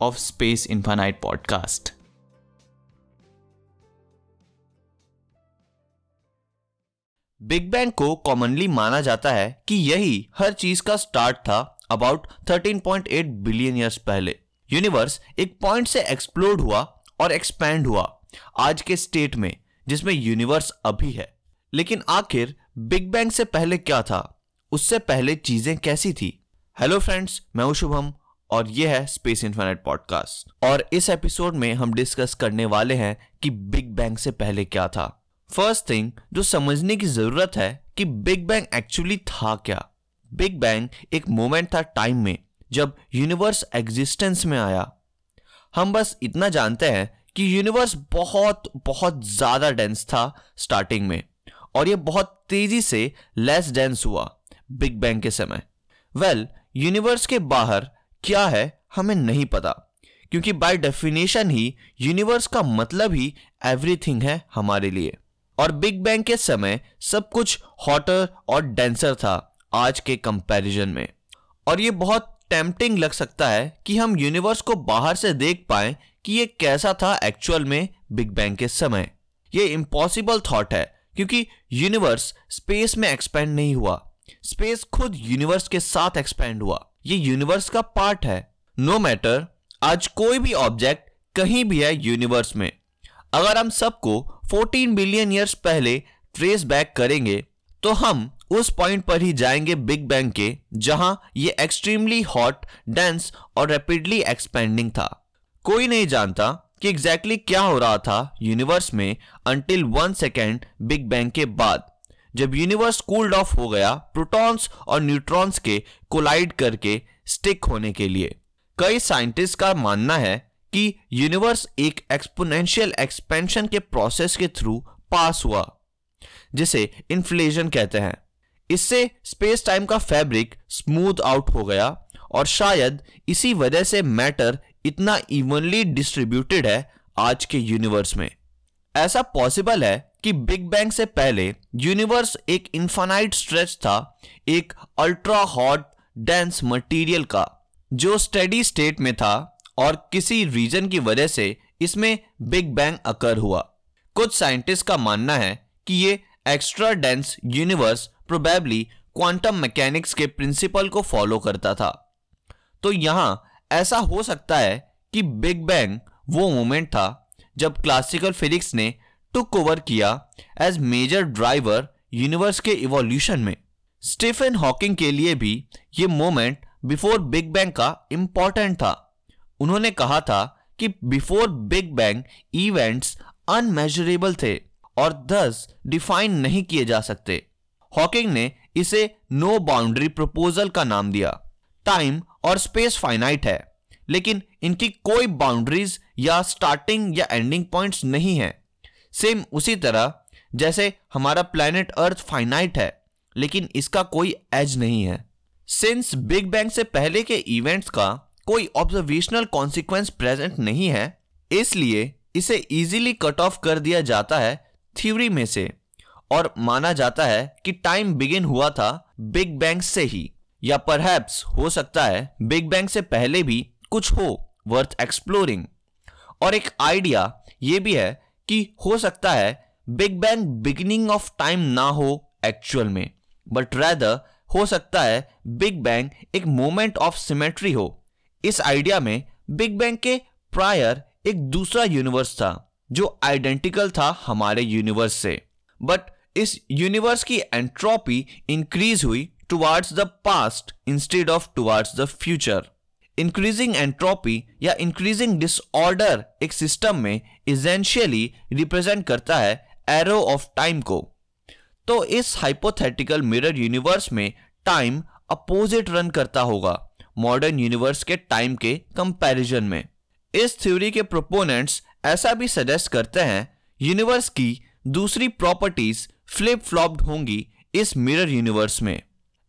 of space infinite podcast big bang को commonly माना जाता है कि यही हर चीज़ का स्टार्ट था अबाउट 13.8 बिलियन ईयर्स पहले। यूनिवर्स एक पॉइंट से एक्सप्लोड हुआ और एक्सपैंड हुआ आज के स्टेट में, जिसमें यूनिवर्स अभी है। लेकिन आखिर बिग बैंग से पहले क्या था? उससे पहले चीज़ें कैसी थी? हेलो फ्रेंड्स मैं हूँ शुभम और यह है स्पेस इन्फिनिट पॉडकास्ट और इस एपिसोड में हम डिस्कस करने वाले हैं कि बिग बैंग से पहले क्या था। फ़र्स्ट थिंग जो समझने की ज़रूरत है कि बिग बैंग एक्चुअली था क्या। बिग बैंग एक मोमेंट था टाइम में जब यूनिवर्स एग्जिस्टेंस में आया। हम बस इतना जानते हैं कि यूनिवर्स बहुत बहुत ज़्यादा डेंस था स्टार्टिंग में और यह बहुत तेज़ी से लेस डेंस हुआ बिग बैंग के समय। वेल well, यूनिवर्स के बाहर क्या है हमें नहीं पता, क्योंकि बाय डेफिनेशन ही यूनिवर्स का मतलब ही एवरीथिंग है हमारे लिए। और बिग बैंग के समय सब कुछ हॉटर और डेंसर था आज के कंपैरिजन में। और ये बहुत टेम्पटिंग लग सकता है कि हम यूनिवर्स को बाहर से देख पाए कि ये कैसा था एक्चुअल में बिग बैंग के समय। ये इम्पॉसिबल थॉट है, क्योंकि यूनिवर्स स्पेस में एक्सपेंड नहीं हुआ। स्पेस खुद यूनिवर्स के साथ एक्सपेंड हुआ। ये यूनिवर्स का पार्ट है। नो no मैटर आज कोई भी ऑब्जेक्ट कहीं भी है यूनिवर्स में। अगर हम सबको 14 बिलियन ईयर्स पहले ट्रेस बैक करेंगे तो हम उस पॉइंट पर ही जाएँगे बिग बैंग के, जहाँ ये एक्सट्रीमली हॉट डेंस और रैपिडली एक्सपेंडिंग था। कोई नहीं जानता कि एग्जैक्टली exactly क्या हो रहा था यूनिवर्स में until one second big bang के बाद। जब यूनिवर्स कूल्ड ऑफ़ हो गया प्रोटॉन्स और न्यूट्रॉन्स के कोलाइड करके स्टिक होने के लिए। कई साइंटिस्ट का मानना है कि यूनिवर्स एक एक्सपोनेंशियल एक्सपेंशन के प्रोसेस के थ्रू पास हुआ, जिसे इन्फ्लेशन कहते हैं। इससे स्पेस टाइम का फैब्रिक स्मूथ आउट हो गया और शायद इसी वजह से मैटर इतना इवनली डिस्ट्रीब्यूटेड है आज के यूनिवर्स में। ऐसा पॉसिबल है कि बिग बैंग से पहले यूनिवर्स एक इन्फानाइट स्ट्रेच था, एक अल्ट्रा हॉट, डेंस मटेरियल का, जो स्टडी स्टेट में था और किसी रीजन की वजह से इसमें बिग बैंग अकर हुआ। कुछ साइंटिस्ट का मानना है कि ये extra dense universe probably quantum mechanics के प्रिंसिपल को फॉलो करता था। तो यहाँ ऐसा हो सकता है कि बिग बैंग वो मोमेंट था जब क्लासिकल फिजिक्स ने टुक ओवर किया एज मेजर ड्राइवर यूनिवर्स के इवोल्यूशन में। स्टीफन हॉकिंग के लिए भी ये मोमेंट बिफोर बिग बैंग का इंपॉर्टेंट था। उन्होंने कहा था कि before big bang events unmeasurable थे और दस डिफाइन नहीं किए जा सकते। हॉकिंग ने इसे नो बाउंड्री प्रपोजल का नाम दिया। टाइम और स्पेस फाइनाइट है, लेकिन इनकी कोई बाउंड्रीज या स्टार्टिंग या एंडिंग पॉइंट्स नहीं है। सेम उसी तरह, जैसे हमारा प्लेनेट अर्थ फाइनाइट है, लेकिन इसका कोई एज नहीं है। सिंस बिग बैंग से पहले के इवेंट्स का कोई ऑब्जर्वेशनल कॉन्सिक्वेंस प्रेजेंट नहीं है, इसलिए इसे इजीली कट ऑफ़ कर दिया जाता है थ्योरी में से, और माना जाता है कि टाइम बिगिन हुआ था बिग बैंग से ही, या परहैप्स हो सकता है बिग बैंग से पहले भी कुछ हो वर्थ एक्सप्लोरिंग और एक आइडिया यह भी है कि हो सकता है big bang beginning of time ना हो एक्चुअल में, बट रैदर हो सकता है बिग बैंग एक मोमेंट ऑफ़ सिमेट्री हो। इस आइडिया में बिग बैंग के प्रायर एक दूसरा यूनिवर्स था, जो आइडेंटिकल था हमारे यूनिवर्स से। बट इस यूनिवर्स की एंट्रोपी इंक्रीज हुई towards the past instead of towards the future increasing entropy या इंक्रीजिंग डिसऑर्डर एक सिस्टम में इजेंशियली रिप्रेजेंट करता है एरो ऑफ़ टाइम को। तो इस हाइपोथेटिकल मिरर यूनिवर्स में टाइम अपोजिट रन करता होगा मॉडर्न यूनिवर्स के टाइम के कंपैरिजन में। इस थ्योरी के प्रोपोनेंट्स ऐसा भी सजेस्ट करते हैं यूनिवर्स की दूसरी प्रॉपर्टीज़ फ्लिप फ्लॉप्ड होंगी इस मिरर यूनिवर्स में।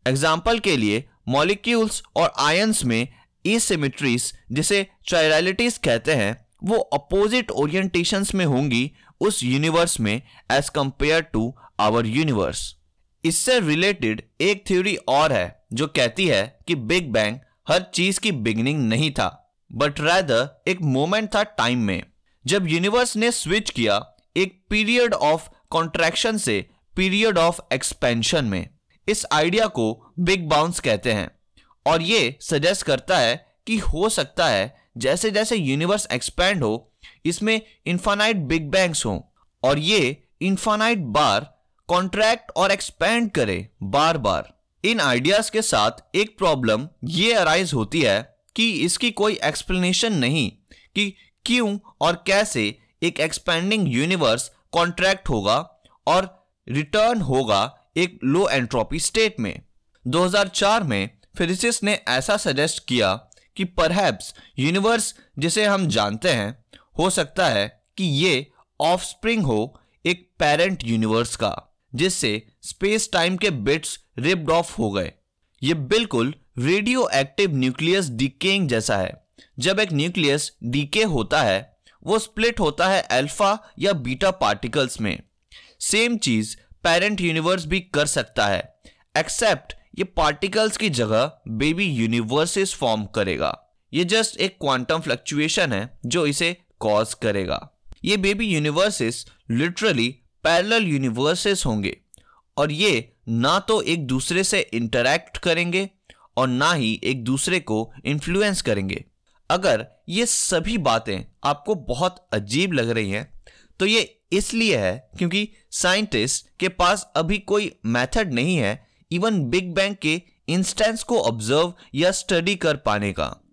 एग्ज़ाम्पल के लिए मॉलिक्यूल्स और आयंस में इसिमिट्रीज जिसे चायरलिटीज कहते हैं, वो अपोजिट ओरिएंटेशंस में होंगी उस यूनिवर्स में as compare to our universe इससे रिलेटेड एक थ्योरी और है, जो कहती है कि बिग बैंग हर चीज़ की बिगनिंग नहीं था बट रैदर एक मोमेंट था टाइम में। जब यूनिवर्स ने स्विच किया एक पीरियड ऑफ़ कॉन्ट्रैक्शन से पीरियड ऑफ़ एक्सपेंशन में। इस आइडिया को बिग बाउंस कहते हैं। और ये सजेस्ट करता है कि हो सकता है जैसे जैसे यूनिवर्स एक्सपैंड हो, इसमें इंफानाइट बिग बैंग्स हो और ये इंफानाइट बार कॉन्ट्रैक्ट और एक्सपैंड करे बार बार इन आइडियाज़ के साथ एक प्रॉब्लम ये अराइज होती है कि इसकी कोई एक्सप्लेनेशन नहीं कि क्यों और कैसे एक एक्सपेंडिंग यूनिवर्स कॉन्ट्रैक्ट होगा और रिटर्न होगा एक लो एंट्रोपी स्टेट में। 2004 में फिजिसिस्ट ने ऐसा सजेस्ट किया कि परहैप्स यूनिवर्स जिसे हम जानते हैं, हो सकता है कि ये ऑफस्प्रिंग हो एक पेरेंट यूनिवर्स का, जिससे स्पेस टाइम के बिट्स रिप्ड ऑफ़ हो गए। ये बिल्कुल रेडियो एक्टिव न्यूक्लियस डीकेइंग जैसा है। जब एक न्यूक्लियस डीके होता है, वो स्प्लिट होता है अल्फ़ा या बीटा पार्टिकल्स में। सेम चीज़ पेरेंट यूनिवर्स भी कर सकता है एक्सेप्ट ये पार्टिकल्स की जगह बेबी यूनिवर्सेस फॉर्म करेगा। ये जस्ट एक क्वांटम फ्लक्चुएशन है, जो इसे कॉज करेगा। ये baby universes literally parallel universes होंगे। और ये ना तो एक दूसरे से इंटरैक्ट करेंगे, और ना ही एक दूसरे को इन्फ्लुएंस करेंगे। अगर ये सभी बातें आपको बहुत अजीब लग रही हैं तो ये इसलिए है क्योंकि साइंटिस्ट के पास अभी कोई मेथड नहीं है इवन बिग बैंग के इंस्टेंस को ऑब्ज़र्व या स्टडी कर पाने का।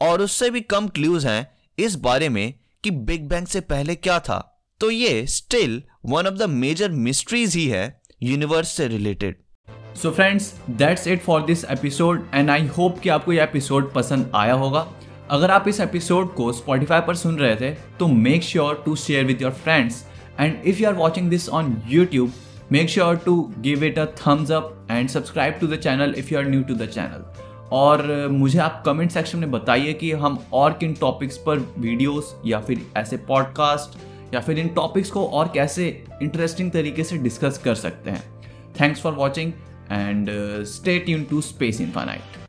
और उससे भी कम क्लूज हैं इस बारे में कि बिग बैंग से पहले क्या था। तो ये still one of the major mysteries ही है यूनिवर्स से related so friends that's it for this episode and I hope कि आपको यह एपिसोड पसंद आया होगा। अगर आप इस एपिसोड को स्पॉटिफाई पर सुन रहे थे तो make sure to share with your friends and if you are watching this on YouTube make sure to give it a thumbs up and subscribe to the channel if you are new to the channel और uh, मुझे आप comment section में बताइए कि हम और किन topics पर वीडियोस या फिर ऐसे पॉडकास्ट या फिर इन टॉपिक्स को और कैसे इंटरेस्टिंग तरीके से डिस्कस कर सकते हैं। Thanks for watching and stay tune to space infinite